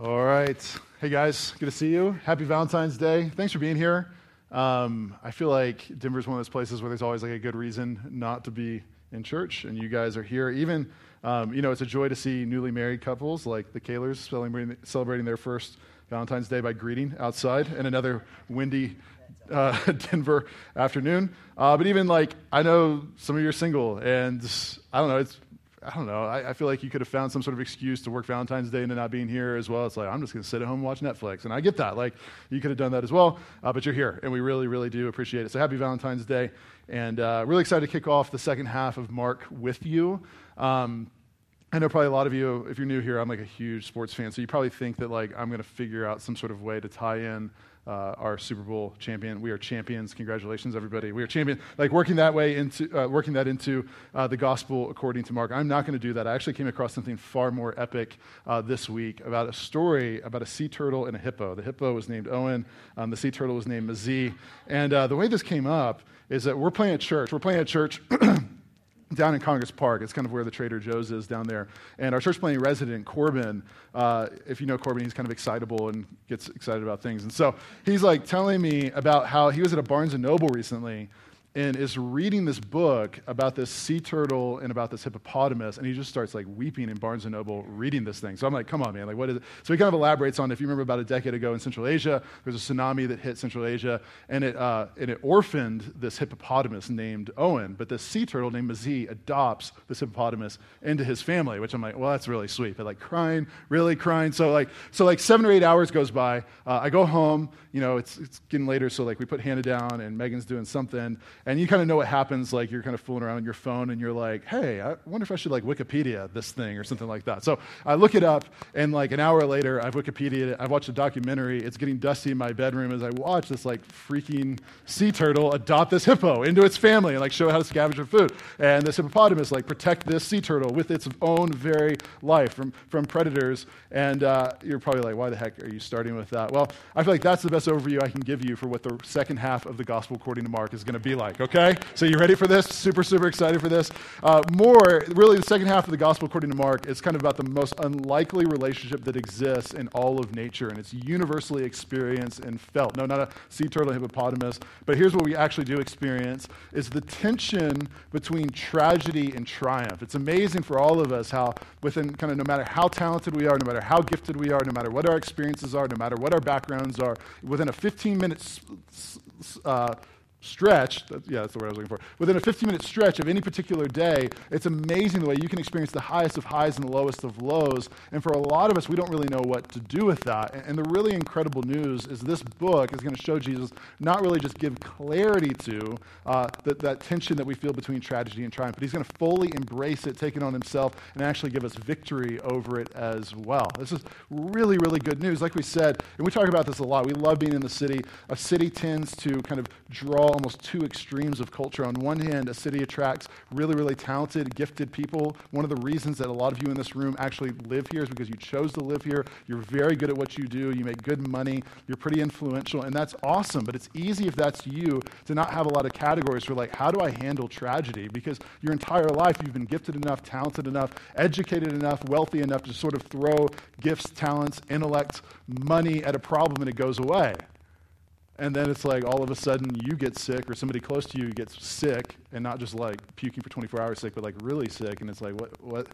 All right. Hey, guys. Good to see you. Happy Valentine's Day. Thanks for being here. Um, I feel like Denver's one of those places where there's always like a good reason not to be in church, and you guys are here. Even, um, you know, it's a joy to see newly married couples like the Kahlers celebrating, celebrating their first Valentine's Day by greeting outside in another windy uh, Denver afternoon. Uh, but even like, I know some of you are single, and I don't know, it's I don't know. I, I, feel like you could have found some sort of excuse to work Valentine's Day and not being here as well. It's like, I'm just going to sit at home and watch Netflix. And I get that. Like, you could have done that as well, uh, but you're here, and we really, really do appreciate it. So happy Valentine's Day. And uh, really excited to kick off the second half of Mark with you. Um, I know probably a lot of you, if you're new here, I'm like a huge sports fan, so you probably think that like I'm going to figure out some sort of way to tie in uh, our Super Bowl champion. We are champions. Congratulations, everybody. We are champion. Like working that way into uh, working that into uh, the gospel according to Mark. I'm not going to do that. I actually came across something far more epic uh, this week about a story about a sea turtle and a hippo. The hippo was named Owen. Um, the sea turtle was named Mzee. And uh, the way this came up is that we're playing at church. We're playing at church. down in Congress Park. It's kind of where the Trader Joe's is down there. And our church planting resident, Corbin, uh, if you know Corbin, he's kind of excitable and gets excited about things. And so he's like telling me about how he was at a Barnes and Noble recently and is reading this book about this sea turtle and about this hippopotamus, and he just starts like weeping in Barnes and Noble reading this thing. So I'm like, come on, man, like what is it? So he kind of elaborates on if you remember about a decade ago in Central Asia, there was a tsunami that hit Central Asia, and it uh, and it orphaned this hippopotamus named Owen, but this sea turtle named Mzee adopts this hippopotamus into his family, which I'm like, well, that's really sweet. But like crying, really crying. So like so like seven or eight hours goes by. Uh, I go home, you know, it's it's getting later, so like we put Hannah down, and Megan's doing something and you kind of know what happens, like you're kind of fooling around on your phone and you're like, hey, I wonder if I should like Wikipedia this thing or something like that. So I look it up, and like an hour later, I've Wikipedia I've watched a documentary. It's getting dusty in my bedroom as I watch this like freaking sea turtle adopt this hippo into its family and like show how to scavenge for food. And this hippopotamus like protect this sea turtle with its own very life from, from predators. And uh, you're probably like, why the heck are you starting with that? Well, I feel like that's the best overview I can give you for what the second half of the gospel according to Mark is going to be like okay? So you ready for this? Super, super excited for this. Uh, more, really, the second half of the gospel according to Mark is kind of about the most unlikely relationship that exists in all of nature, and it's universally experienced and felt. No, not a sea turtle hippopotamus, but here's what we actually do experience is the tension between tragedy and triumph. It's amazing for all of us how within kind of no matter how talented we are, no matter how gifted we are, no matter what our experiences are, no matter what our backgrounds are, within a 15 minute uh, stretch, yeah, that's the word I was looking for, within a 15 minute stretch of any particular day, it's amazing the way you can experience the highest of highs and the lowest of lows. And for a lot of us, we don't really know what to do with that. And the really incredible news is this book is going to show Jesus not really just give clarity to uh, that, that tension that we feel between tragedy and triumph, but he's going to fully embrace it, take it on himself, and actually give us victory over it as well. This is really, really good news. Like we said, and we talk about this a lot, we love being in the city. A city tends to kind of draw almost two extremes of culture. On one hand, a city attracts really, really talented, gifted people. One of the reasons that a lot of you in this room actually live here is because you chose to live here. You're very good at what you do. You make good money. You're pretty influential, and that's awesome. But it's easy if that's you to not have a lot of categories for like, how do I handle tragedy? Because your entire life you've been gifted enough, talented enough, educated enough, wealthy enough to sort of throw gifts, talents, intellect, money at a problem and it goes away and then it's like all of a sudden you get sick or somebody close to you gets sick and not just like puking for 24 hours sick but like really sick and it's like what what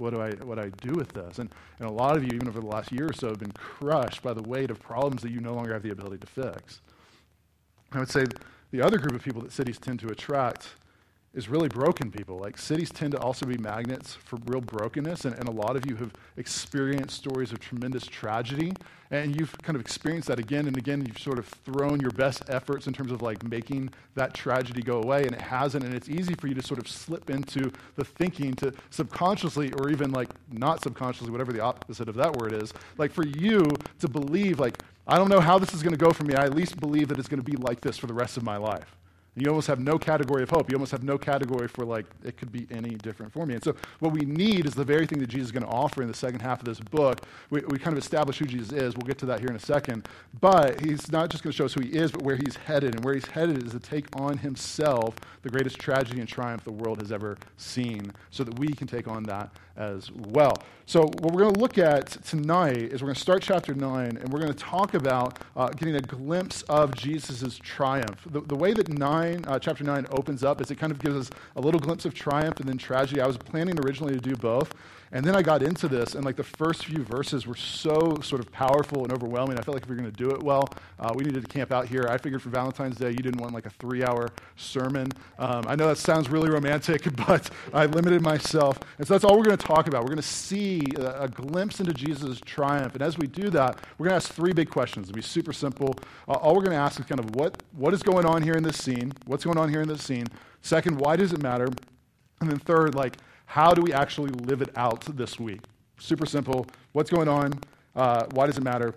what do I what do I do with this? And and a lot of you, even over the last year or so, have been crushed by the weight of problems that you no longer have the ability to fix. I would say the other group of people that cities tend to attract is really broken people. Like cities tend to also be magnets for real brokenness, and, and a lot of you have experienced stories of tremendous tragedy, and you've kind of experienced that again and again. You've sort of thrown your best efforts in terms of like making that tragedy go away, and it hasn't. And it's easy for you to sort of slip into the thinking to subconsciously, or even like not subconsciously, whatever the opposite of that word is, like for you to believe, like, I don't know how this is going to go for me. I at least believe that it's going to be like this for the rest of my life. You almost have no category of hope. You almost have no category for, like, it could be any different for me. And so, what we need is the very thing that Jesus is going to offer in the second half of this book. We, we kind of establish who Jesus is. We'll get to that here in a second. But he's not just going to show us who he is, but where he's headed. And where he's headed is to take on himself the greatest tragedy and triumph the world has ever seen, so that we can take on that as well. So, what we're going to look at tonight is we're going to start chapter 9, and we're going to talk about uh, getting a glimpse of Jesus' triumph. The, the way that 9, uh, chapter 9 opens up is it kind of gives us a little glimpse of triumph and then tragedy. I was planning originally to do both. And then I got into this, and like the first few verses were so sort of powerful and overwhelming. I felt like if we are going to do it well, uh, we needed to camp out here. I figured for Valentine's Day, you didn't want like a three hour sermon. Um, I know that sounds really romantic, but I limited myself. And so that's all we're going to talk about. We're going to see a, a glimpse into Jesus' triumph. And as we do that, we're going to ask three big questions. It'll be super simple. Uh, all we're going to ask is kind of what, what is going on here in this scene? What's going on here in this scene? Second, why does it matter? And then third, like, how do we actually live it out this week? Super simple. What's going on? Uh, why does it matter?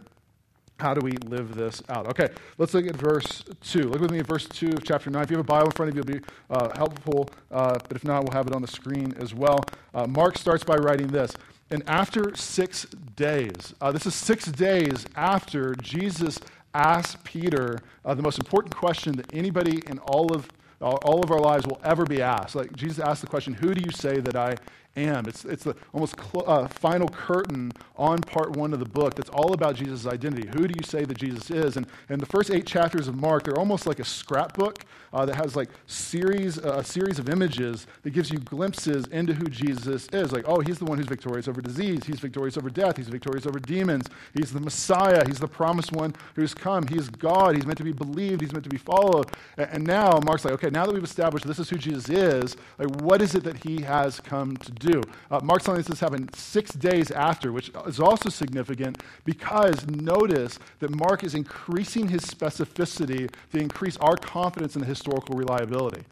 How do we live this out? Okay, let's look at verse 2. Look with me at verse 2 of chapter 9. If you have a Bible in front of you, it'll be uh, helpful, uh, but if not, we'll have it on the screen as well. Uh, Mark starts by writing this. And after six days, uh, this is six days after Jesus asked Peter uh, the most important question that anybody in all of all of our lives will ever be asked. Like Jesus asked the question, Who do you say that I am. It's, it's the almost cl- uh, final curtain on part one of the book that's all about Jesus' identity. Who do you say that Jesus is? And, and the first eight chapters of Mark, they're almost like a scrapbook uh, that has like series, uh, a series of images that gives you glimpses into who Jesus is. Like, oh, he's the one who's victorious over disease. He's victorious over death. He's victorious over demons. He's the Messiah. He's the promised one who's come. He's God. He's meant to be believed. He's meant to be followed. And, and now Mark's like, okay, now that we've established this is who Jesus is, like, what is it that he has come to do? Do. Uh, Mark's telling us this happened six days after, which is also significant because notice that Mark is increasing his specificity to increase our confidence in the historical reliability.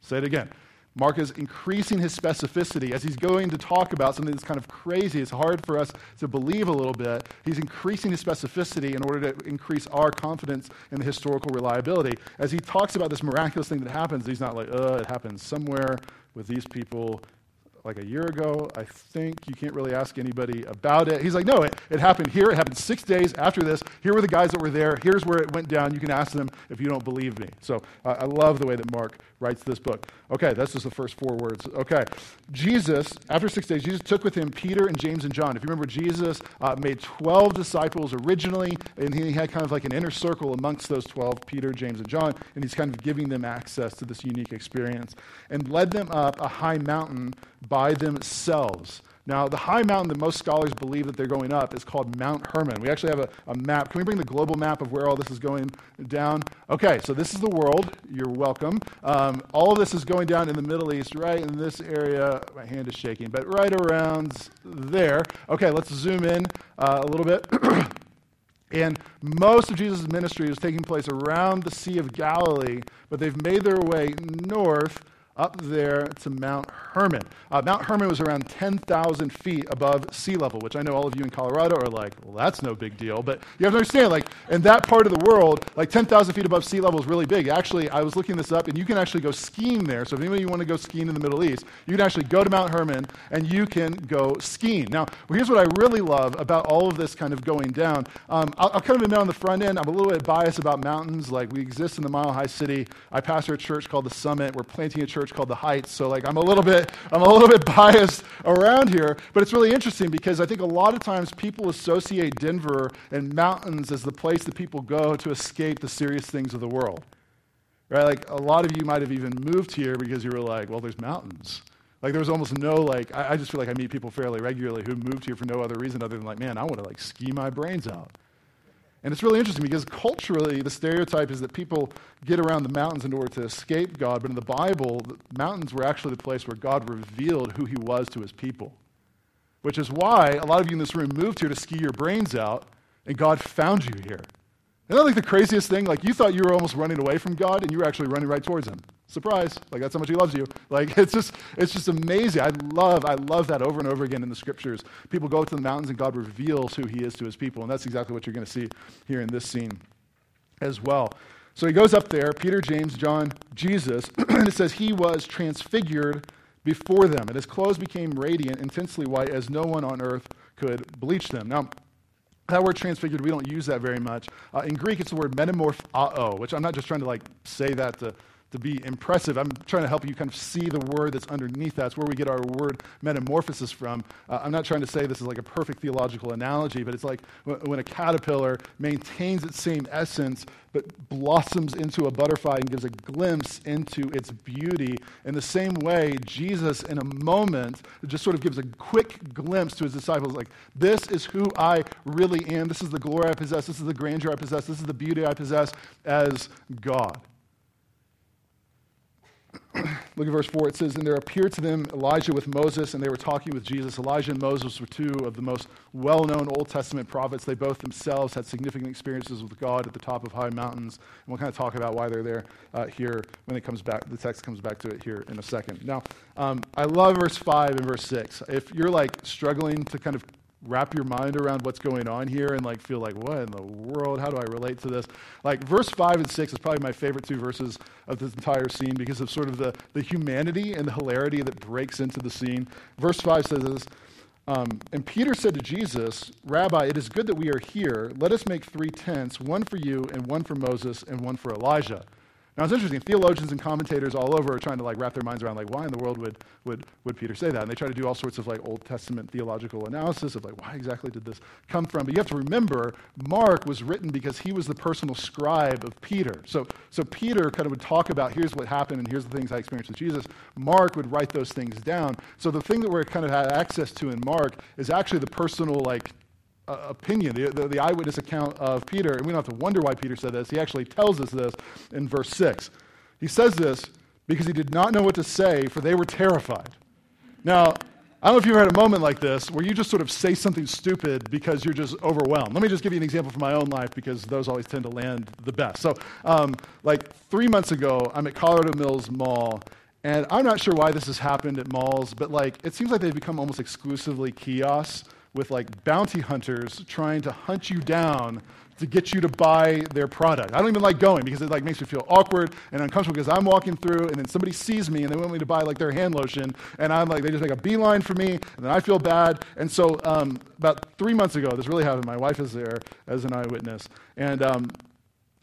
Say it again. Mark is increasing his specificity as he's going to talk about something that's kind of crazy. It's hard for us to believe a little bit. He's increasing his specificity in order to increase our confidence in the historical reliability. As he talks about this miraculous thing that happens, he's not like, uh, it happens somewhere with these people like a year ago. I think you can't really ask anybody about it. He's like, no, it, it happened here. It happened six days after this. Here were the guys that were there. Here's where it went down. You can ask them if you don't believe me. So uh, I love the way that Mark writes this book. Okay, that's just the first four words. Okay. Jesus, after six days, Jesus took with him Peter and James and John. If you remember, Jesus uh, made 12 disciples originally, and he had kind of like an inner circle amongst those 12, Peter, James, and John, and he's kind of giving them access to this unique experience and led them up a high mountain by themselves. Now, the high mountain that most scholars believe that they're going up is called Mount Hermon. We actually have a, a, map. Can we bring the global map of where all this is going down? Okay, so this is the world. You're welcome. Um, all of this is going down in the Middle East, right in this area. My hand is shaking, but right around there. Okay, let's zoom in uh, a little bit. And most of Jesus' ministry is taking place around the Sea of Galilee, but they've made their way north up there to Mount Hermon. Uh, Mount Hermon was around 10,000 feet above sea level, which I know all of you in Colorado are like, well, that's no big deal. But you have to understand, like, in that part of the world, like 10,000 feet above sea level is really big. Actually, I was looking this up, and you can actually go skiing there. So if anybody want to go skiing in the Middle East, you can actually go to Mount Hermon and you can go skiing. Now, well, here's what I really love about all of this kind of going down. Um, I'll, I'll, kind of admit on the front end, I'm a little bit biased about mountains. Like, we exist in the Mile High City. I pastor a church called the Summit. We're planting a church church called the Heights, so like I'm a little bit I'm a little bit biased around here, but it's really interesting because I think a lot of times people associate Denver and mountains as the place that people go to escape the serious things of the world. Right? Like a lot of you might have even moved here because you were like, well, there's mountains. Like there was almost no like I, I just feel like I meet people fairly regularly who moved here for no other reason other than like, man, I want to like ski my brains out. And it's really interesting because culturally, the stereotype is that people get around the mountains in order to escape God, but in the Bible, the mountains were actually the place where God revealed who he was to his people. Which is why a lot of you in this room moved here to ski your brains out, and God found you here. Isn't that like the craziest thing? Like you thought you were almost running away from God, and you were actually running right towards him. Surprise! Like that's how much He loves you. Like it's just, it's just amazing. I love, I love that over and over again in the Scriptures. People go up to the mountains, and God reveals who He is to His people, and that's exactly what you're going to see here in this scene as well. So he goes up there, Peter, James, John, Jesus, and it says he was transfigured before them, and his clothes became radiant, intensely white, as no one on earth could bleach them. Now, that word transfigured, we don't use that very much. Uh, in Greek, it's the word metamorpho, which I'm not just trying to like say that to to be impressive. I'm trying to help you kind of see the word that's underneath that. It's where we get our word metamorphosis from. Uh, I'm not trying to say this is like a perfect theological analogy, but it's like when a caterpillar maintains its same essence but blossoms into a butterfly and gives a glimpse into its beauty. In the same way, Jesus, in a moment, just sort of gives a quick glimpse to his disciples like, this is who I really am. This is the glory I possess. This is the grandeur I possess. This is the beauty I possess as God. Look at verse 4. It says, And there appeared to them Elijah with Moses, and they were talking with Jesus. Elijah and Moses were two of the most well known Old Testament prophets. They both themselves had significant experiences with God at the top of high mountains. And we'll kind of talk about why they're there uh, here when it comes back. The text comes back to it here in a second. Now, um, I love verse 5 and verse 6. If you're like struggling to kind of wrap your mind around what's going on here and like feel like what in the world? How do i relate to this? Like verse 5 and 6 is probably my favorite two verses of this entire scene because of sort of the, the humanity and the hilarity that breaks into the scene. Verse 5 says this um, and peter said to jesus rabbi it is good that we are here. Let us make three tents one for you and one for moses and one for elijah now it's interesting. Theologians and commentators all over are trying to like wrap their minds around like why in the world would, would, would Peter say that? And they try to do all sorts of like Old Testament theological analysis of like why exactly did this come from? But you have to remember, Mark was written because he was the personal scribe of Peter. So so Peter kind of would talk about here's what happened and here's the things I experienced with Jesus. Mark would write those things down. So the thing that we're kind of had access to in Mark is actually the personal like opinion, the, the, the, eyewitness account of Peter, and we don't have to wonder why Peter said this. He actually tells us this in verse 6. He says this because he did not know what to say, for they were terrified. Now, I don't know if you've had a moment like this where you just sort of say something stupid because you're just overwhelmed. Let me just give you an example from my own life because those always tend to land the best. So, um, like three months ago, I'm at Colorado Mills Mall, and I'm not sure why this has happened at malls, but like it seems like they've become almost exclusively kiosks with like bounty hunters trying to hunt you down to get you to buy their product. I don't even like going because it like makes me feel awkward and uncomfortable because I'm walking through and then somebody sees me and they want me to buy like their hand lotion and I'm like they just make a beeline for me and then I feel bad. And so um, about three months ago, this really happened. My wife is there as an eyewitness, and um,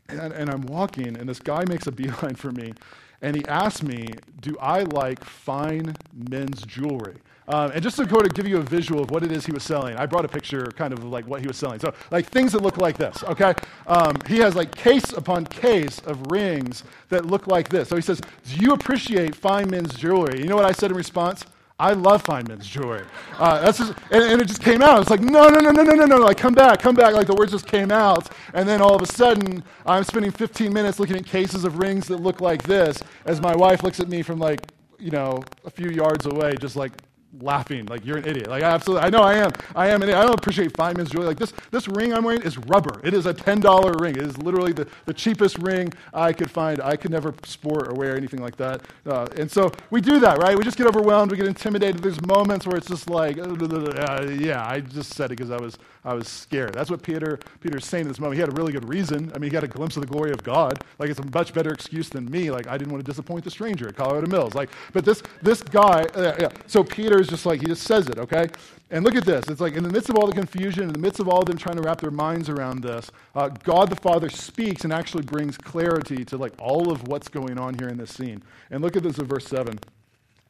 and, and I'm walking and this guy makes a beeline for me, and he asks me, "Do I like fine men's jewelry?" Um, and just to kind of give you a visual of what it is he was selling, I brought a picture kind of like what he was selling. So, like things that look like this, okay? Um, he has like case upon case of rings that look like this. So he says, Do you appreciate fine men's jewelry? You know what I said in response? I love fine men's jewelry. Uh, that's just, and, and, it just came out. It's like, no, no, no, no, no, no, no. Like, come back, come back. Like, the words just came out. And then all of a sudden, I'm spending 15 minutes looking at cases of rings that look like this as my wife looks at me from, like, you know, a few yards away, just like, laughing like you're an idiot. Like absolutely, I know I am. I am. An idiot. I don't appreciate fine men's jewelry. Like this, this ring I'm wearing is rubber. It is a ten dollar ring. It is literally the, the cheapest ring I could find. I could never sport or wear anything like that. Uh, and so we do that, right? We just get overwhelmed. We get intimidated. There's moments where it's just like, uh, yeah, I just said it because I was I was scared. That's what Peter Peter's saying in this moment. He had a really good reason. I mean, he got a glimpse of the glory of God. Like it's a much better excuse than me. Like I didn't want to disappoint the stranger at Colorado Mills. Like, but this this guy. Uh, yeah. So Peter is just like he just says it. Okay. And look at this. It's like in the midst of all the confusion, in the midst of all of them trying to wrap their minds around this, uh, God the Father speaks and actually brings clarity to like all of what's going on here in this scene. And look at this in verse seven.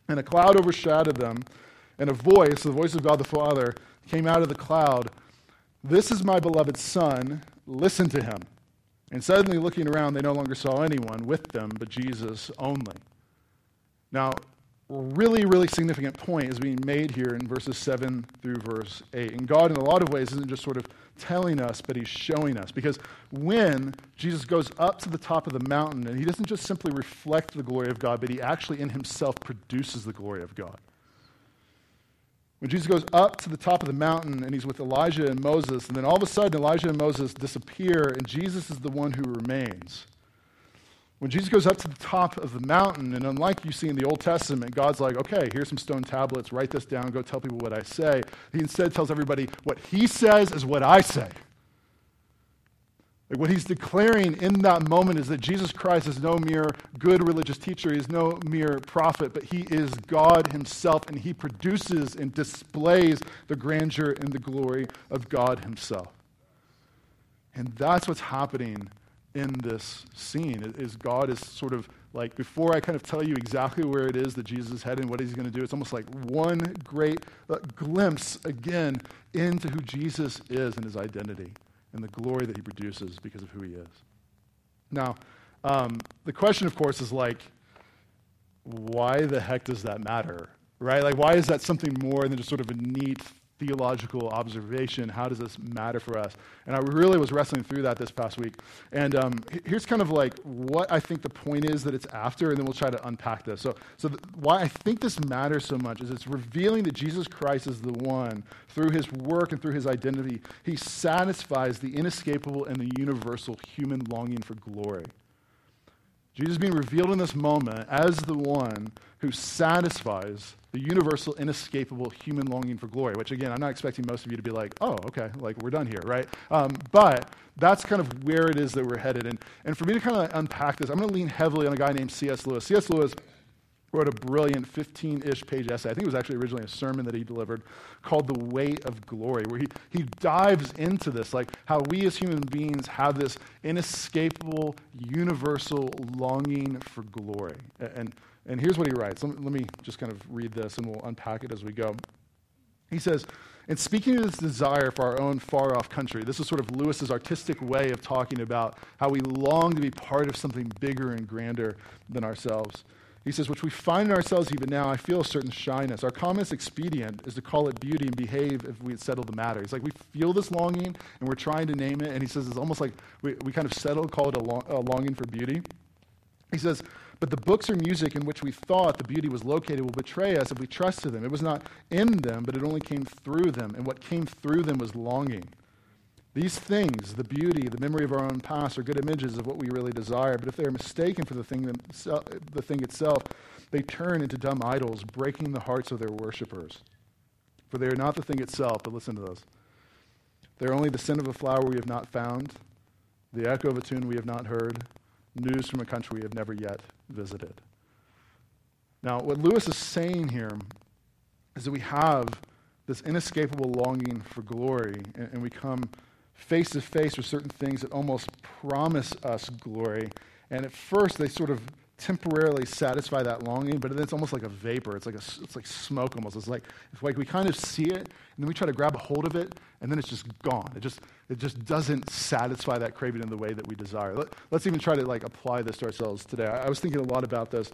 And a cloud overshadowed them, and a voice, the voice of God the Father, came out of the cloud. This is my beloved Son, listen to him. And suddenly, looking around, they no longer saw anyone with them but Jesus only. Now, really, really significant point is being made here in verses 7 through verse 8. And God, in a lot of ways, isn't just sort of telling us, but He's showing us. Because when Jesus goes up to the top of the mountain, and He doesn't just simply reflect the glory of God, but He actually in Himself produces the glory of God. When Jesus goes up to the top of the mountain and he's with Elijah and Moses, and then all of a sudden Elijah and Moses disappear, and Jesus is the one who remains. When Jesus goes up to the top of the mountain, and unlike you see in the Old Testament, God's like, okay, here's some stone tablets, write this down, go tell people what I say. He instead tells everybody, what he says is what I say. Like what he's declaring in that moment is that Jesus Christ is no mere good religious teacher, he is no mere prophet, but he is God himself, and he produces and displays the grandeur and the glory of God himself. And that's what's happening in this scene is God is sort of like before I kind of tell you exactly where it is that Jesus is heading, what he's going to do, it's almost like one great uh, glimpse again into who Jesus is and his identity and the glory that he produces because of who he is. Now, um, the question, of course, is like, why the heck does that matter? Right? Like, why is that something more than just sort of a neat theological observation. How does this matter for us? And I really was wrestling through that this past week. And um, here's kind of like what I think the point is that it's after, and then we'll try to unpack this. So, so the, why I think this matters so much is it's revealing that Jesus Christ is the one, through his work and through his identity, he satisfies the inescapable and the universal human longing for glory. Jesus being revealed in this moment as the one who satisfies the universal, inescapable human longing for glory, which again, I'm not expecting most of you to be like, oh, okay, like we're done here, right? Um, but that's kind of where it is that we're headed. And, and for me to kind of unpack this, I'm going to lean heavily on a guy named C.S. Lewis. C.S. Lewis wrote a brilliant 15 ish page essay. I think it was actually originally a sermon that he delivered called The Weight of Glory, where he, he dives into this, like how we as human beings have this inescapable, universal longing for glory. And, and here's what he writes. Let me, let me just kind of read this and we'll unpack it as we go. He says, in speaking of this desire for our own far off country, this is sort of Lewis's artistic way of talking about how we long to be part of something bigger and grander than ourselves. He says, which we find in ourselves even now, I feel a certain shyness. Our commonest expedient is to call it beauty and behave if we settle the matter. He's like, we feel this longing and we're trying to name it. And he says, it's almost like we, we kind of settle, call it a, long, a longing for beauty. He says, but the books or music in which we thought the beauty was located will betray us if we trust to them. It was not in them, but it only came through them. And what came through them was longing. These things, the beauty, the memory of our own past, are good images of what we really desire. But if they are mistaken for the thing, the thing itself, they turn into dumb idols, breaking the hearts of their worshippers. For they are not the thing itself, but listen to this. They are only the scent of a flower we have not found, the echo of a tune we have not heard, news from a country we have never yet visited. Now, what Lewis is saying here is that we have this inescapable longing for glory, and, and we come face to face with certain things that almost promise us glory. And at first, they sort of temporarily satisfy that longing, but then it's almost like a vapor. It's like, a, it's like smoke almost. It's like, it's like we kind of see it, and then we try to grab a hold of it, and then it's just gone. It just, it just doesn't satisfy that craving in the way that we desire. Let, us even try to like apply this to ourselves today. I, I was thinking a lot about this.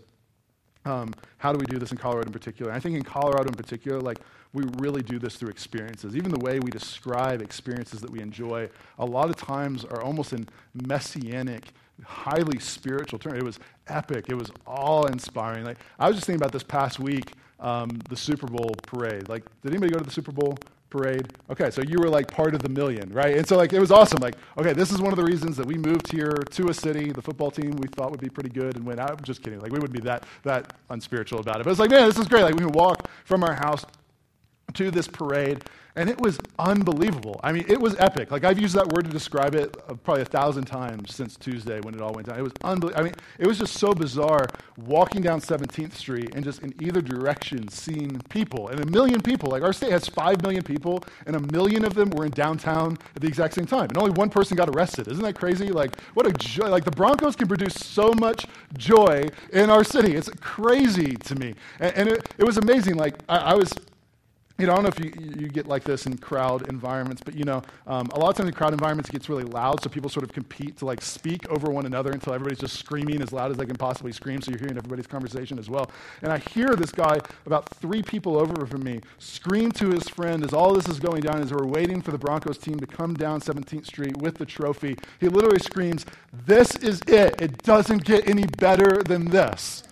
Um, how do we do this in Colorado in particular? And I think in Colorado in particular, like we really do this through experiences. Even the way we describe experiences that we enjoy, a lot of times are almost in messianic, highly spiritual terms. It was epic. It was awe-inspiring. Like I was just thinking about this past week, um, the Super Bowl parade. Like, did anybody go to the Super Bowl? parade. Okay, so you were like part of the million, right? And so like it was awesome. Like, okay, this is one of the reasons that we moved here to a city. The football team we thought would be pretty good and went out. I'm just kidding. Like we wouldn't be that that unspiritual about it. But it's like, man, this is great. Like we can walk from our house to this parade and it was unbelievable. I mean, it was epic. Like, I've used that word to describe it uh, probably a thousand times since Tuesday when it all went down. It was unbelievable. I mean, it was just so bizarre walking down 17th Street and just in either direction seeing people and a million people. Like, our state has five million people, and a million of them were in downtown at the exact same time. And only one person got arrested. Isn't that crazy? Like, what a joy. Like, the Broncos can produce so much joy in our city. It's crazy to me. And, and it, it was amazing. Like, I, I was you know, I don't know if you, you get like this in crowd environments, but you know, um, a lot of times in crowd environments it gets really loud, so people sort of compete to like speak over one another until everybody's just screaming as loud as they can possibly scream, so you're hearing everybody's conversation as well. And I hear this guy, about three people over from me, scream to his friend as all this is going down, as we're waiting for the Broncos team to come down 17th Street with the trophy. He literally screams, This is it. It doesn't get any better than this.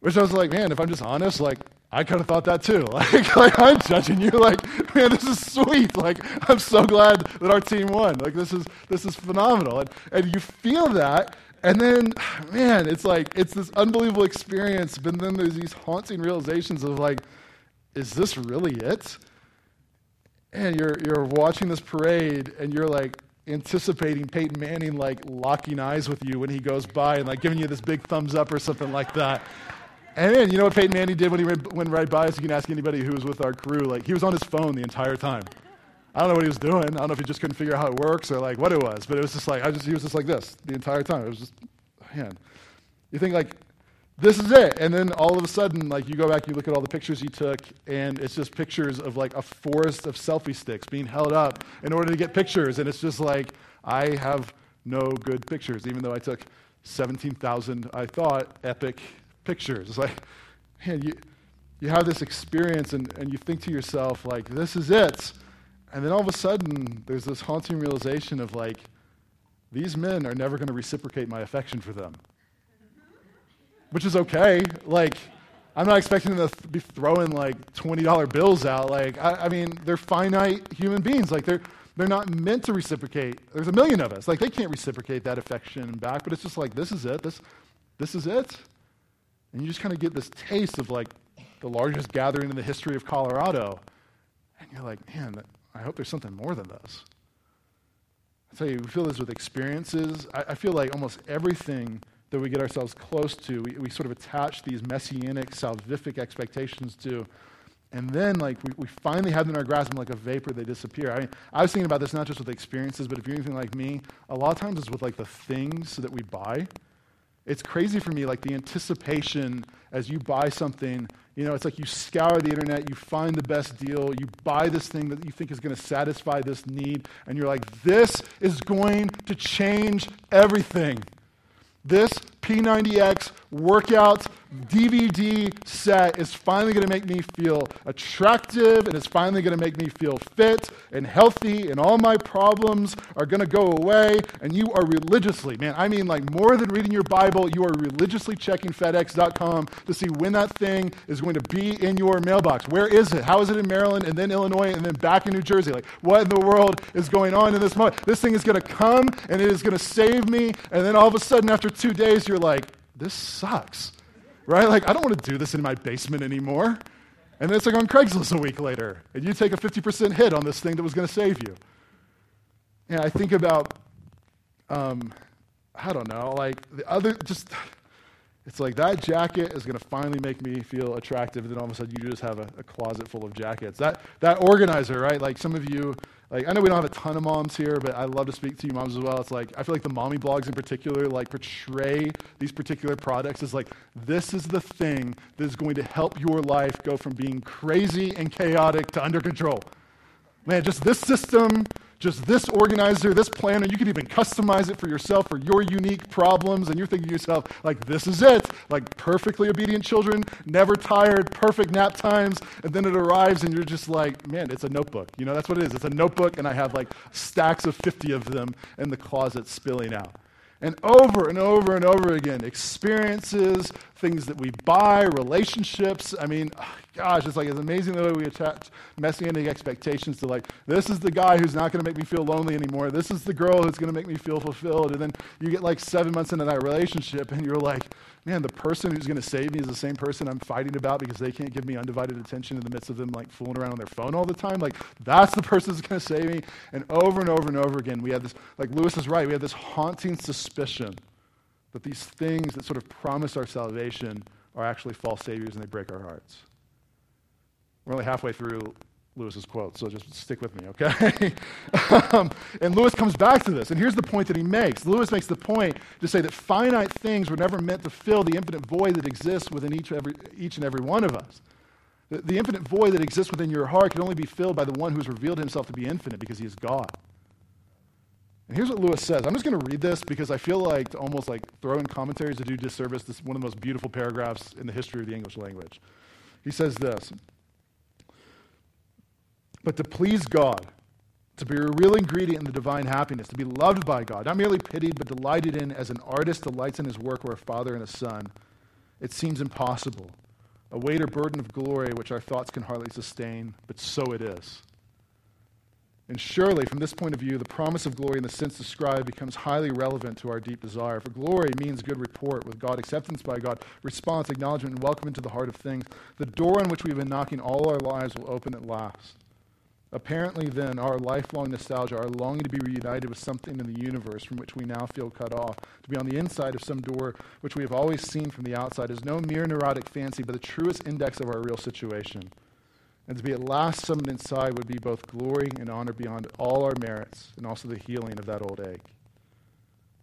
Which I was like, man, if I'm just honest, like, I kind of thought that too. Like, like, I'm judging you. Like, man, this is sweet. Like, I'm so glad that our team won. Like, this is this is phenomenal. And and you feel that, and then, man, it's like it's this unbelievable experience. But then there's these haunting realizations of like, is this really it? And you're you're watching this parade, and you're like, anticipating Peyton Manning like locking eyes with you when he goes by and like giving you this big thumbs up or something like that. And then, you know what Peyton Manning did when he went right by us? You can ask anybody who was with our crew. Like, he was on his phone the entire time. I don't know what he was doing. I don't know if he just couldn't figure out how it works or like what it was, but it was just like, I just, he was just like this the entire time. It was just, man. You think like, this is it. And then all of a sudden, like you go back, you look at all the pictures you took, and it's just pictures of like a forest of selfie sticks being held up in order to get pictures. And it's just like, I have no good pictures, even though I took 17,000, I thought, epic pictures. It's like, man, you, you have this experience and, and you think to yourself, like, this is it. And then all of a sudden, there's this haunting realization of, like, these men are never going to reciprocate my affection for them which is okay. Like, I'm not expecting them to th- be throwing like $20 bills out. Like, I, I, mean, they're finite human beings. Like, they're, they're not meant to reciprocate. There's a million of us. Like, they can't reciprocate that affection back, but it's just like, this is it. This, this is it. And you just kind of get this taste of like the largest gathering in the history of Colorado. And you're like, man, I hope there's something more than this. I tell you, we feel this with experiences. I, I feel like almost everything that we get ourselves close to, we, we sort of attach these messianic, salvific expectations to. And then, like, we, we finally have them in our grasp, and like a vapor, they disappear. I mean, I was thinking about this not just with experiences, but if you're anything like me, a lot of times it's with like the things that we buy. It's crazy for me, like the anticipation as you buy something. You know, it's like you scour the internet, you find the best deal, you buy this thing that you think is going to satisfy this need, and you're like, this is going to change everything. This P90X workout DVD set is finally going to make me feel attractive and it's finally going to make me feel fit and healthy, and all my problems are going to go away. And you are religiously, man, I mean, like more than reading your Bible, you are religiously checking FedEx.com to see when that thing is going to be in your mailbox. Where is it? How is it in Maryland and then Illinois and then back in New Jersey? Like, what in the world is going on in this moment? This thing is going to come and it is going to save me. And then all of a sudden, after two days, you're like, this sucks right? Like, I don't want to do this in my basement anymore. And then it's like on Craigslist a week later, and you take a 50% hit on this thing that was going to save you. And I think about, um, I don't know, like the other, just, it's like that jacket is going to finally make me feel attractive, and then all of a sudden you just have a, a closet full of jackets. That, that organizer, right? Like some of you, like I know we don't have a ton of moms here, but I love to speak to you moms as well. It's like I feel like the mommy blogs in particular like portray these particular products as like this is the thing that is going to help your life go from being crazy and chaotic to under control. Man, just this system just this organizer, this planner. You could even customize it for yourself for your unique problems. And you're thinking to yourself, like, this is it. Like, perfectly obedient children, never tired, perfect nap times. And then it arrives, and you're just like, man, it's a notebook. You know, that's what it is. It's a notebook, and I have like stacks of 50 of them in the closet spilling out. And over and over and over again, experiences, things that we buy, relationships. I mean, oh, gosh, it's like it's amazing the way we attach messianic expectations to like, this is the guy who's not going to make me feel lonely anymore. This is the girl who's going to make me feel fulfilled. And then you get like seven months into that relationship, and you're like, man, the person who's going to save me is the same person I'm fighting about because they can't give me undivided attention in the midst of them like fooling around on their phone all the time. Like, that's the person who's going to save me. And over and over and over again, we have this, like Lewis is right, we have this haunting suspicion that these things that sort of promise our salvation are actually false saviors and they break our hearts. We're only halfway through Lewis's quote, so just stick with me, okay? um, and Lewis comes back to this, and here's the point that he makes. Lewis makes the point to say that finite things were never meant to fill the infinite void that exists within each, every, each and every one of us. The, the infinite void that exists within your heart can only be filled by the one who has revealed himself to be infinite because he is God. And here's what Lewis says. I'm just going to read this because I feel like almost like throw in commentaries to do disservice. This is one of the most beautiful paragraphs in the history of the English language. He says this but to please God, to be a real ingredient in the divine happiness, to be loved by God, not merely pitied, but delighted in as an artist delights in his work or a father and a son, it seems impossible. A weight or burden of glory which our thoughts can hardly sustain, but so it is. And surely, from this point of view, the promise of glory in the sense described becomes highly relevant to our deep desire. For glory means good report with God, acceptance by God, response, acknowledgement, and welcome into the heart of things. The door on which we've been knocking all our lives will open at last. Apparently, then, our lifelong nostalgia, our longing to be reunited with something in the universe from which we now feel cut off, to be on the inside of some door which we have always seen from the outside, is no mere neurotic fancy, but the truest index of our real situation. And to be at last summoned inside would be both glory and honor beyond all our merits, and also the healing of that old ache.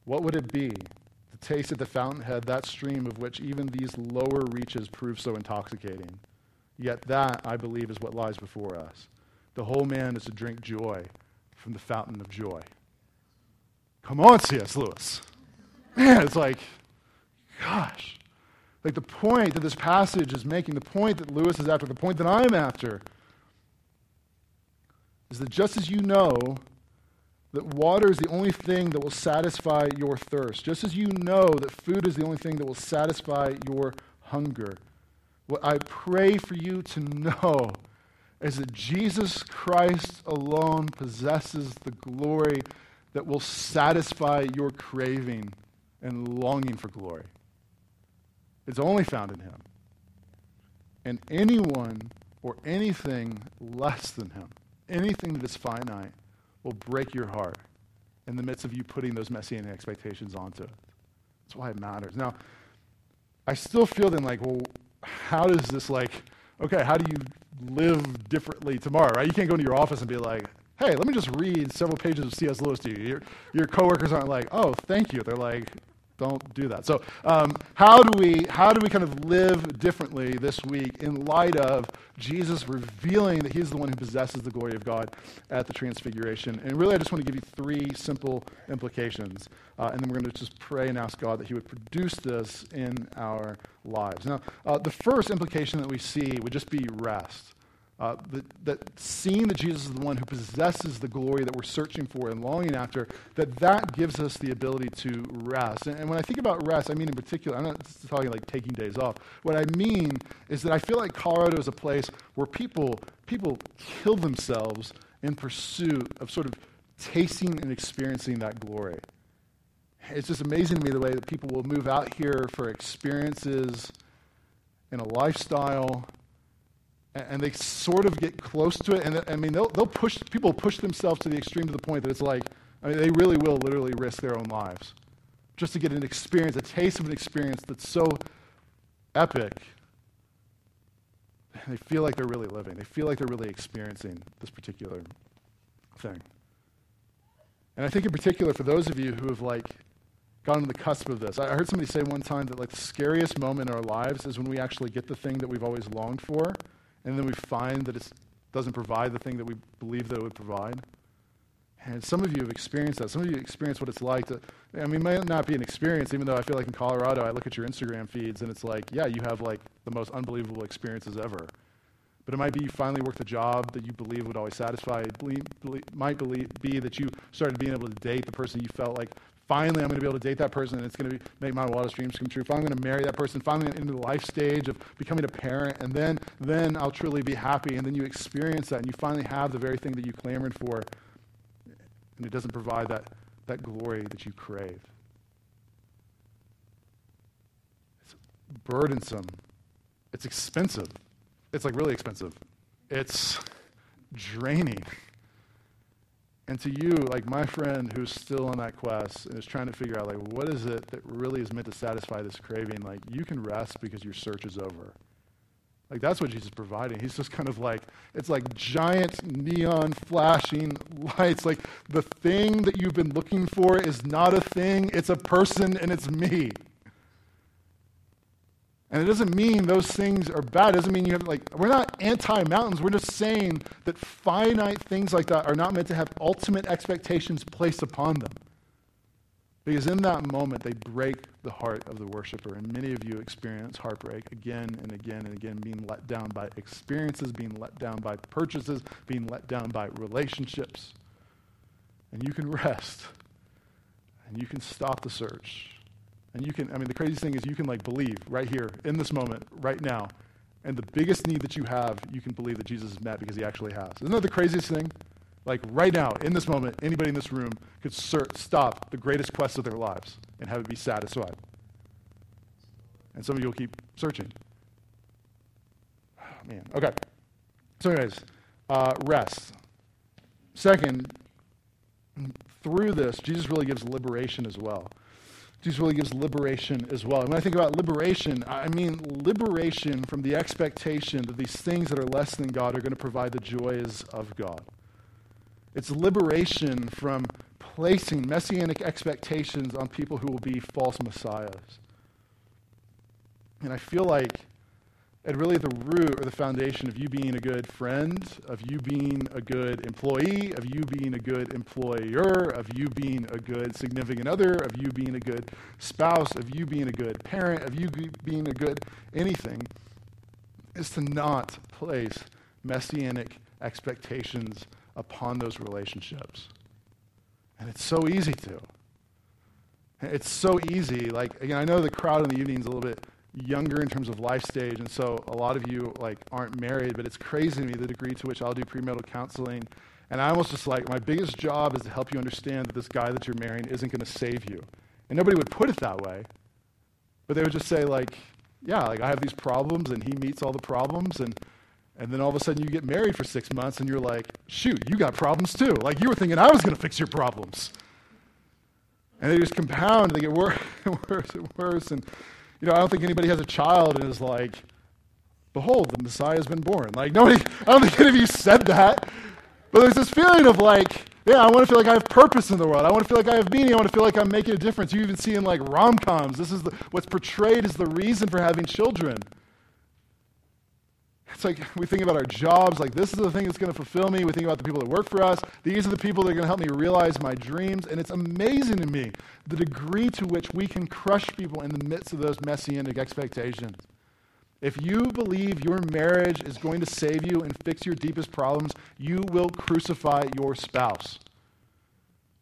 What would it be to taste at the fountainhead that stream of which even these lower reaches prove so intoxicating? Yet that, I believe, is what lies before us. The whole man is to drink joy from the fountain of joy. Come on, C.S. Lewis. Man, it's like, gosh. Like the point that this passage is making, the point that Lewis is after, the point that I'm after, is that just as you know that water is the only thing that will satisfy your thirst, just as you know that food is the only thing that will satisfy your hunger, what I pray for you to know is that Jesus Christ alone possesses the glory that will satisfy your craving and longing for glory. It's only found in Him. And anyone or anything less than Him, anything that is finite, will break your heart in the midst of you putting those messianic expectations onto it. That's why it matters. Now, I still feel then like, well, how does this like, okay, how do you live differently tomorrow, right? You can't go into your office and be like, hey, let me just read several pages of C.S. Lewis to you. Your, your coworkers aren't like, oh, thank you. They're like, don't do that. So, um, how do we how do we kind of live differently this week in light of Jesus revealing that He's the one who possesses the glory of God at the Transfiguration? And really, I just want to give you three simple implications, uh, and then we're going to just pray and ask God that He would produce this in our lives. Now, uh, the first implication that we see would just be rest. Uh, that, seeing that Jesus is the one who possesses the glory that we're searching for and longing after, that that gives us the ability to rest. And, and, when I think about rest, I mean in particular, I'm not talking like taking days off. What I mean is that I feel like Colorado is a place where people, people kill themselves in pursuit of sort of tasting and experiencing that glory. It's just amazing to me the way that people will move out here for experiences in a lifestyle and they sort of get close to it. And I mean, they'll, they'll push, people push themselves to the extreme to the point that it's like, I mean, they really will literally risk their own lives just to get an experience, a taste of an experience that's so epic. They feel like they're really living. They feel like they're really experiencing this particular thing. And I think in particular for those of you who have like gone to the cusp of this. I heard somebody say one time that like the scariest moment in our lives is when we actually get the thing that we've always longed for and then we find that it doesn't provide the thing that we believe that it would provide. And some of you have experienced that. Some of you experience what it's like to, I mean, it might not be an experience, even though I feel like in Colorado, I look at your Instagram feeds and it's like, yeah, you have like the most unbelievable experiences ever. But it might be you finally worked a job that you believe would always satisfy. It might be that you started being able to date the person you felt like finally I'm going to be able to date that person and it's going to be, make my wildest dreams come true. Finally I'm going to marry that person. Finally into the life stage of becoming a parent and then, then I'll truly be happy. And then you experience that and you finally have the very thing that you clamored for and it doesn't provide that, that glory that you crave. It's burdensome. It's expensive. It's like really expensive. It's draining. And to you, like my friend who's still on that quest and is trying to figure out, like, what is it that really is meant to satisfy this craving? Like, you can rest because your search is over. Like, that's what Jesus is providing. He's just kind of like, it's like giant neon flashing lights. Like, the thing that you've been looking for is not a thing, it's a person and it's me. And it doesn't mean those things are bad. It doesn't mean you have, like, we're not anti mountains. We're just saying that finite things like that are not meant to have ultimate expectations placed upon them. Because in that moment, they break the heart of the worshiper. And many of you experience heartbreak again and again and again, being let down by experiences, being let down by purchases, being let down by relationships. And you can rest, and you can stop the search and you can, I mean, the craziest thing is you can like believe right here, in this moment, right now. And the biggest need that you have, you can believe that Jesus has met because he actually has. Isn't that the craziest thing? Like right now, in this moment, anybody in this room could stop the greatest quest of their lives and have it be satisfied. And some of you will keep searching. Oh, man. Okay. So, anyways, uh, rest. Second, through this, Jesus really gives liberation as well. Jesus really gives liberation as well. And when I think about liberation, I mean liberation from the expectation that these things that are less than God are going to provide the joys of God. It's liberation from placing messianic expectations on people who will be false messiahs. And I feel like at really the root or the foundation of you being a good friend, of you being a good employee, of you being a good employer, of you being a good significant other, of you being a good spouse, of you being a good parent, of you being a good anything, is to not place messianic expectations upon those relationships. And it's so easy to. It's so easy. Like, again, I know the crowd in the evening is a little bit younger in terms of life stage, and so a lot of you like aren't married, but it's crazy to me the degree to which I'll do premarital counseling. And I almost just like my biggest job is to help you understand that this guy that you're marrying isn't going to save you. And nobody would put it that way, but they would just say like, yeah, like I have these problems, and he meets all the problems, and and then all of a sudden you get married for six months, and you're like, shoot, you got problems too. Like you were thinking I was going to fix your problems. And they just compound, they get worse and worse and worse. And you know, I don't think anybody has a child and is like, behold, the Messiah has been born. Like, nobody, I don't think any of you said that. But there's this feeling of like, yeah, I want to feel like I have purpose in the world. I want to feel like I have meaning. I want to feel like I'm making a difference. You even see in like rom coms, this is the, what's portrayed as the reason for having children. It's like we think about our jobs, like this is the thing that's going to fulfill me. We think about the people that work for us. These are the people that are going to help me realize my dreams. And it's amazing to me the degree to which we can crush people in the midst of those messianic expectations. If you believe your marriage is going to save you and fix your deepest problems, you will crucify your spouse.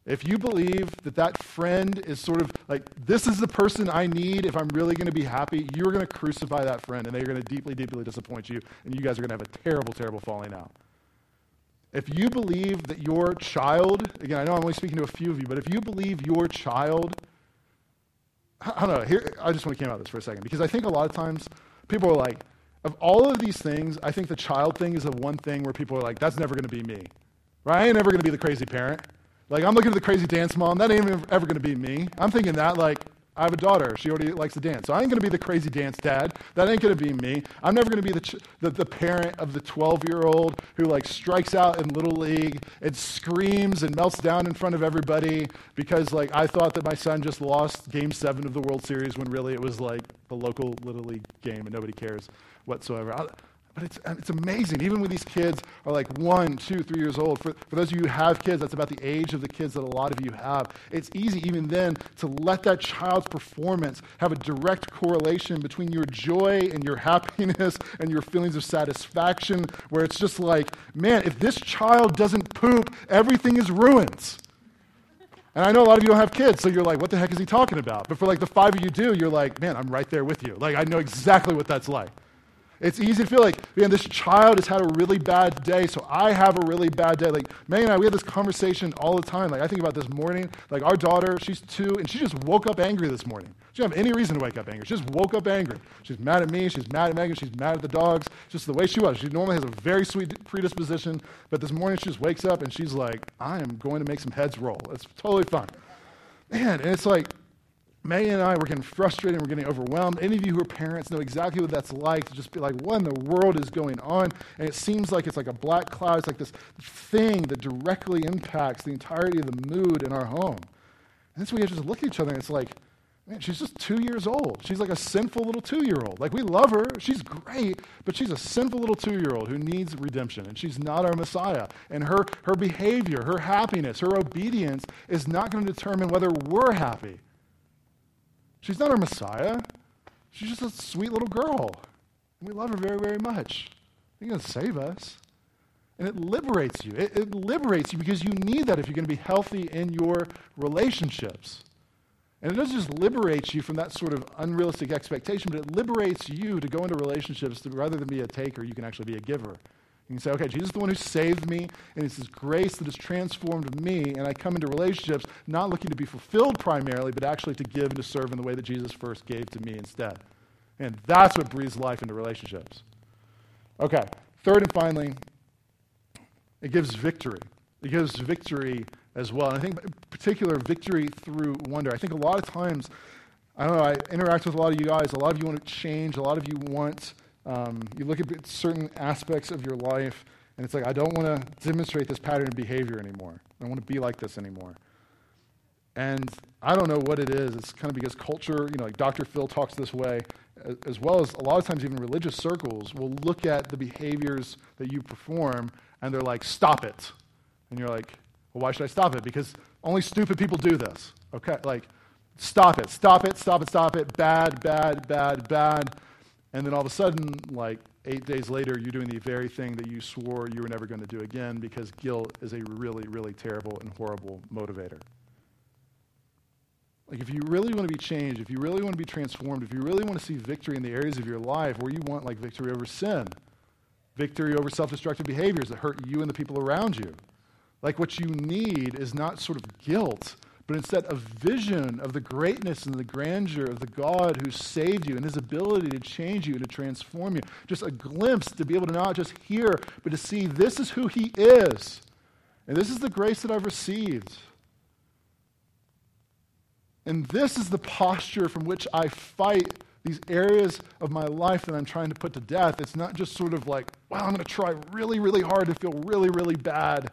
If you believe that that friend is sort of like, this is the person I need if I'm really going to be happy, you're going to crucify that friend and they're going to deeply, deeply disappoint you, and you guys are going to have a terrible, terrible falling out. If you believe that your child, again, I know I'm only speaking to a few of you, but if you believe your child, I don't know, here, I just want to came out this for a second because I think a lot of times people are like, of all of these things, I think the child thing is the one thing where people are like, that's never going to be me. Right? I ain't never going to be the crazy parent. Like, I'm looking at the crazy dance mom. That ain't ever going to be me. I'm thinking that, like, I have a daughter. She already likes to dance. So I ain't going to be the crazy dance dad. That ain't going to be me. I'm never going to be the, ch- the, the, parent of the 12 year old who, like, strikes out in Little League and screams and melts down in front of everybody because, like, I thought that my son just lost game seven of the World Series when really it was, like, the local Little League game and nobody cares whatsoever. I, but it's, it's amazing. Even when these kids are like one, two, three years old, for, for those of you who have kids, that's about the age of the kids that a lot of you have. It's easy, even then, to let that child's performance have a direct correlation between your joy and your happiness and your feelings of satisfaction, where it's just like, man, if this child doesn't poop, everything is ruined. And I know a lot of you don't have kids, so you're like, what the heck is he talking about? But for like the five of you do, you're like, man, I'm right there with you. Like, I know exactly what that's like. It's easy to feel like, man, this child has had a really bad day, so I have a really bad day. Like, May and I, we have this conversation all the time. Like, I think about this morning. Like, our daughter, she's two, and she just woke up angry this morning. She didn't have any reason to wake up angry. She just woke up angry. She's mad at me. She's mad at Megan. She's mad at the dogs. Just the way she was. She normally has a very sweet predisposition, but this morning she just wakes up and she's like, I am going to make some heads roll. It's totally fine. Man, and it's like, May and I were getting frustrated and we're getting overwhelmed. Any of you who are parents know exactly what that's like to just be like, what in the world is going on? And it seems like it's like a black cloud. It's like this thing that directly impacts the entirety of the mood in our home. And then so we just look at each other and it's like, man, she's just two years old. She's like a sinful little two year old. Like, we love her. She's great, but she's a sinful little two year old who needs redemption. And she's not our Messiah. And her, her behavior, her happiness, her obedience is not going to determine whether we're happy. She's not our Messiah. She's just a sweet little girl. And we love her very, very much. She's going to save us. And it liberates you. It, it, liberates you because you need that if you're going to be healthy in your relationships. And it doesn't just liberate you from that sort of unrealistic expectation, but it liberates you to go into relationships to, rather than be a taker, you can actually be a giver. You say, okay, Jesus is the one who saved me, and it's His grace that has transformed me, and I come into relationships not looking to be fulfilled primarily, but actually to give and to serve in the way that Jesus first gave to me instead. And that's what breathes life into relationships. Okay, third and finally, it gives victory. It gives victory as well. And I think, in particular, victory through wonder. I think a lot of times, I don't know, I interact with a lot of you guys. A lot of you want to change. A lot of you want, um, you look at certain aspects of your life, and it's like, I don't want to demonstrate this pattern of behavior anymore. I don't want to be like this anymore. And I don't know what it is. It's kind of because culture, you know, like Dr. Phil talks this way, as well as a lot of times even religious circles will look at the behaviors that you perform and they're like, stop it. And you're like, well, why should I stop it? Because only stupid people do this. Okay? Like, stop it, stop it, stop it, stop it. Bad, bad, bad, bad. And then all of a sudden, like eight days later, you're doing the very thing that you swore you were never going to do again because guilt is a really, really terrible and horrible motivator. Like, if you really want to be changed, if you really want to be transformed, if you really want to see victory in the areas of your life where you want, like, victory over sin, victory over self destructive behaviors that hurt you and the people around you, like, what you need is not sort of guilt, but instead a vision of the greatness and the grandeur of the God who saved you and his ability to change you and to transform you. Just a glimpse to be able to not just hear, but to see this is who he is. And this is the grace that I've received. And this is the posture from which I fight these areas of my life that I'm trying to put to death. It's not just sort of like, wow, I'm going to try really, really hard to feel really, really bad.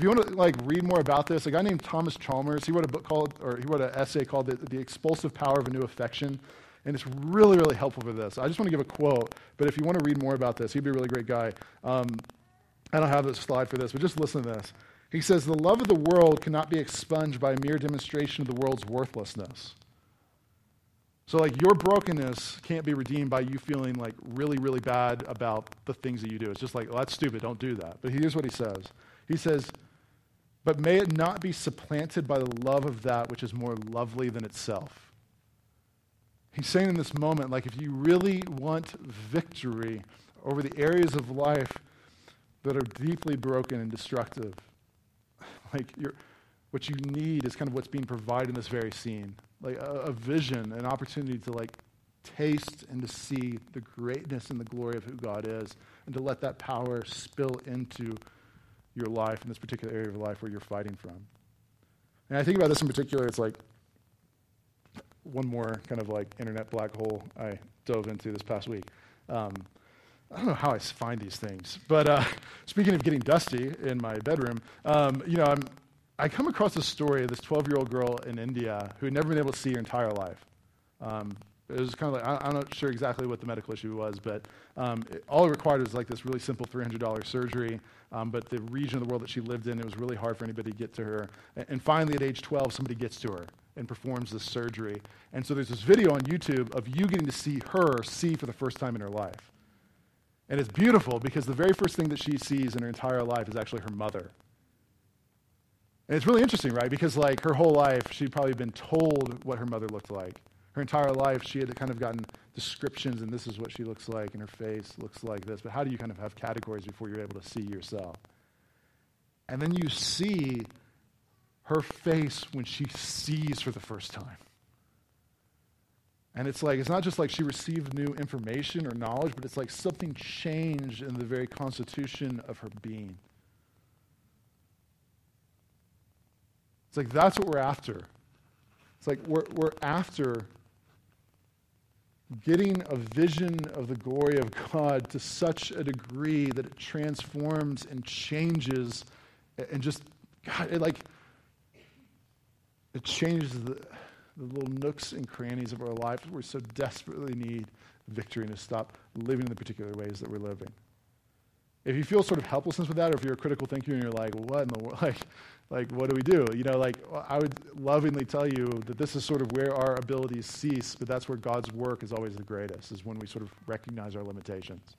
If you want to like read more about this, a guy named Thomas Chalmers, he wrote a book called, or he wrote an essay called "The, the Expulsive Power of a New Affection," and it's really, really helpful for this. I just want to give a quote, but if you want to read more about this, he'd be a really great guy. Um, I don't have a slide for this, but just listen to this. He says, The love of the world cannot be expunged by a mere demonstration of the world's worthlessness. So, like, your brokenness can't be redeemed by you feeling like really, really bad about the things that you do. It's just like, well, that's stupid. Don't do that. But here's what he says He says, But may it not be supplanted by the love of that which is more lovely than itself. He's saying in this moment, like, if you really want victory over the areas of life that are deeply broken and destructive, like you're what you need is kind of what's being provided in this very scene like a, a, vision an opportunity to like taste and to see the greatness and the glory of who god is and to let that power spill into your life in this particular area of life where you're fighting from and i think about this in particular it's like one more kind of like internet black hole i dove into this past week um, I don't know how I find these things, but uh, speaking of getting dusty in my bedroom, um, you know, I'm, I come across this story of this 12 year old girl in India who had never been able to see her entire life. Um, it was kind of like, I, am not sure exactly what the medical issue was, but um, it, all it required was like this really simple $300 surgery. Um, but the region of the world that she lived in, it was really hard for anybody to get to her. And, and finally, at age 12, somebody gets to her and performs this surgery. And so there's this video on YouTube of you getting to see her see for the first time in her life. And it's beautiful because the very first thing that she sees in her entire life is actually her mother. And it's really interesting, right? Because like her whole life, she'd probably been told what her mother looked like. Her entire life, she had kind of gotten descriptions, and this is what she looks like, and her face looks like this. But how do you kind of have categories before you're able to see yourself? And then you see her face when she sees for the first time. And it's like, it's not just like she received new information or knowledge, but it's like something changed in the very constitution of her being. It's like that's what we're after. It's like we're, we're after getting a vision of the glory of God to such a degree that it transforms and changes and just, God, it like, it changes the the little nooks and crannies of our lives where we so desperately need victory and to stop living in the particular ways that we're living. If you feel sort of helplessness with that, or if you're a critical thinker and you're like, what in the world? Like, like, what do we do? You know, like, I would lovingly tell you that this is sort of where our abilities cease, but that's where God's work is always the greatest, is when we sort of recognize our limitations.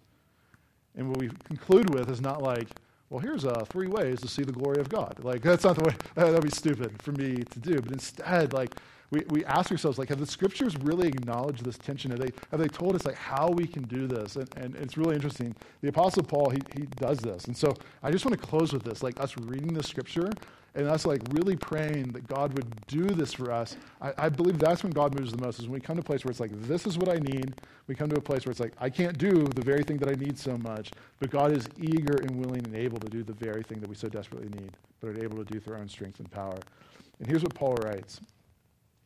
And what we conclude with is not like, well, here's uh, three ways to see the glory of God. Like, that's not the way, that would be stupid for me to do. But instead, like, we, we ask ourselves, like, have the scriptures really acknowledged this tension? Have they, have they told us, like, how we can do this? And, and it's really interesting. The Apostle Paul, he, he does this. And so I just want to close with this, like, us reading the scripture and us like really praying that God would do this for us, I, I, believe that's when God moves the most, is when we come to a place where it's like, this is what I need. We come to a place where it's like, I can't do the very thing that I need so much, but God is eager and willing and able to do the very thing that we so desperately need, but are able to do through our own strength and power. And here's what Paul writes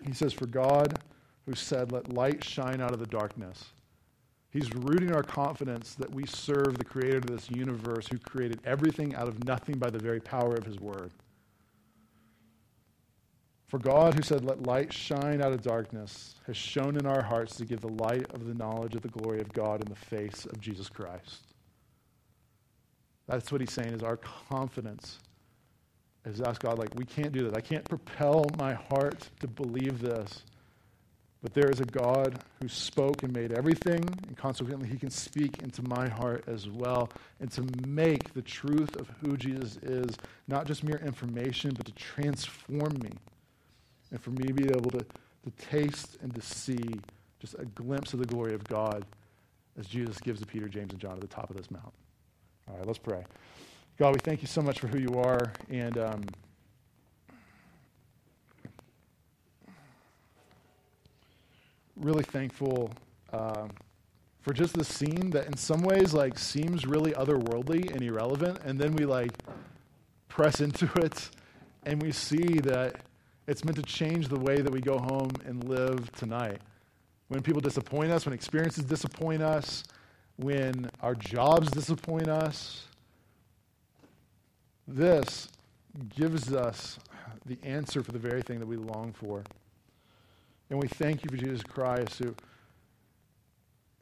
He says, For God, who said, Let light shine out of the darkness. He's rooting our confidence that we serve the creator of this universe who created everything out of nothing by the very power of his word. For God, who said, Let light shine out of darkness, has shone in our hearts to give the light of the knowledge of the glory of God in the face of Jesus Christ. That's what he's saying is our confidence is ask God, like, we can't do this. I can't propel my heart to believe this. But there is a God who spoke and made everything, and consequently, he can speak into my heart as well, and to make the truth of who Jesus is not just mere information, but to transform me. And for me to be able to, to taste and to see just a glimpse of the glory of God as Jesus gives to Peter, James, and John at the top of this mount. All right, let's pray. God, we thank you so much for who you are. And. Um, really thankful um, for just the scene that in some ways like seems really otherworldly and irrelevant and then we like press into it and we see that it's meant to change the way that we go home and live tonight when people disappoint us when experiences disappoint us when our jobs disappoint us this gives us the answer for the very thing that we long for and we thank you for Jesus Christ, who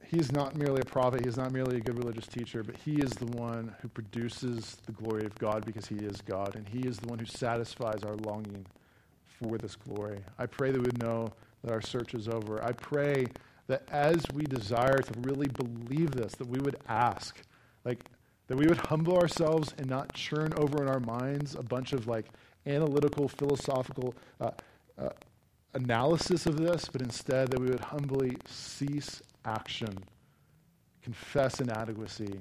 he is not merely a prophet, he is not merely a good religious teacher, but he is the one who produces the glory of God because he is God, and he is the one who satisfies our longing for this glory. I pray that we would know that our search is over. I pray that as we desire to really believe this, that we would ask, like, that we would humble ourselves and not churn over in our minds a bunch of like analytical, philosophical, uh, uh, analysis of this, but instead that we would humbly cease action, confess inadequacy,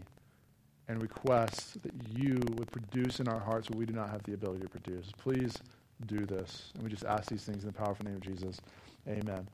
and request that you would produce in our hearts what we do not have the ability to produce. Please do this. And we just ask these things in the powerful name of Jesus. Amen.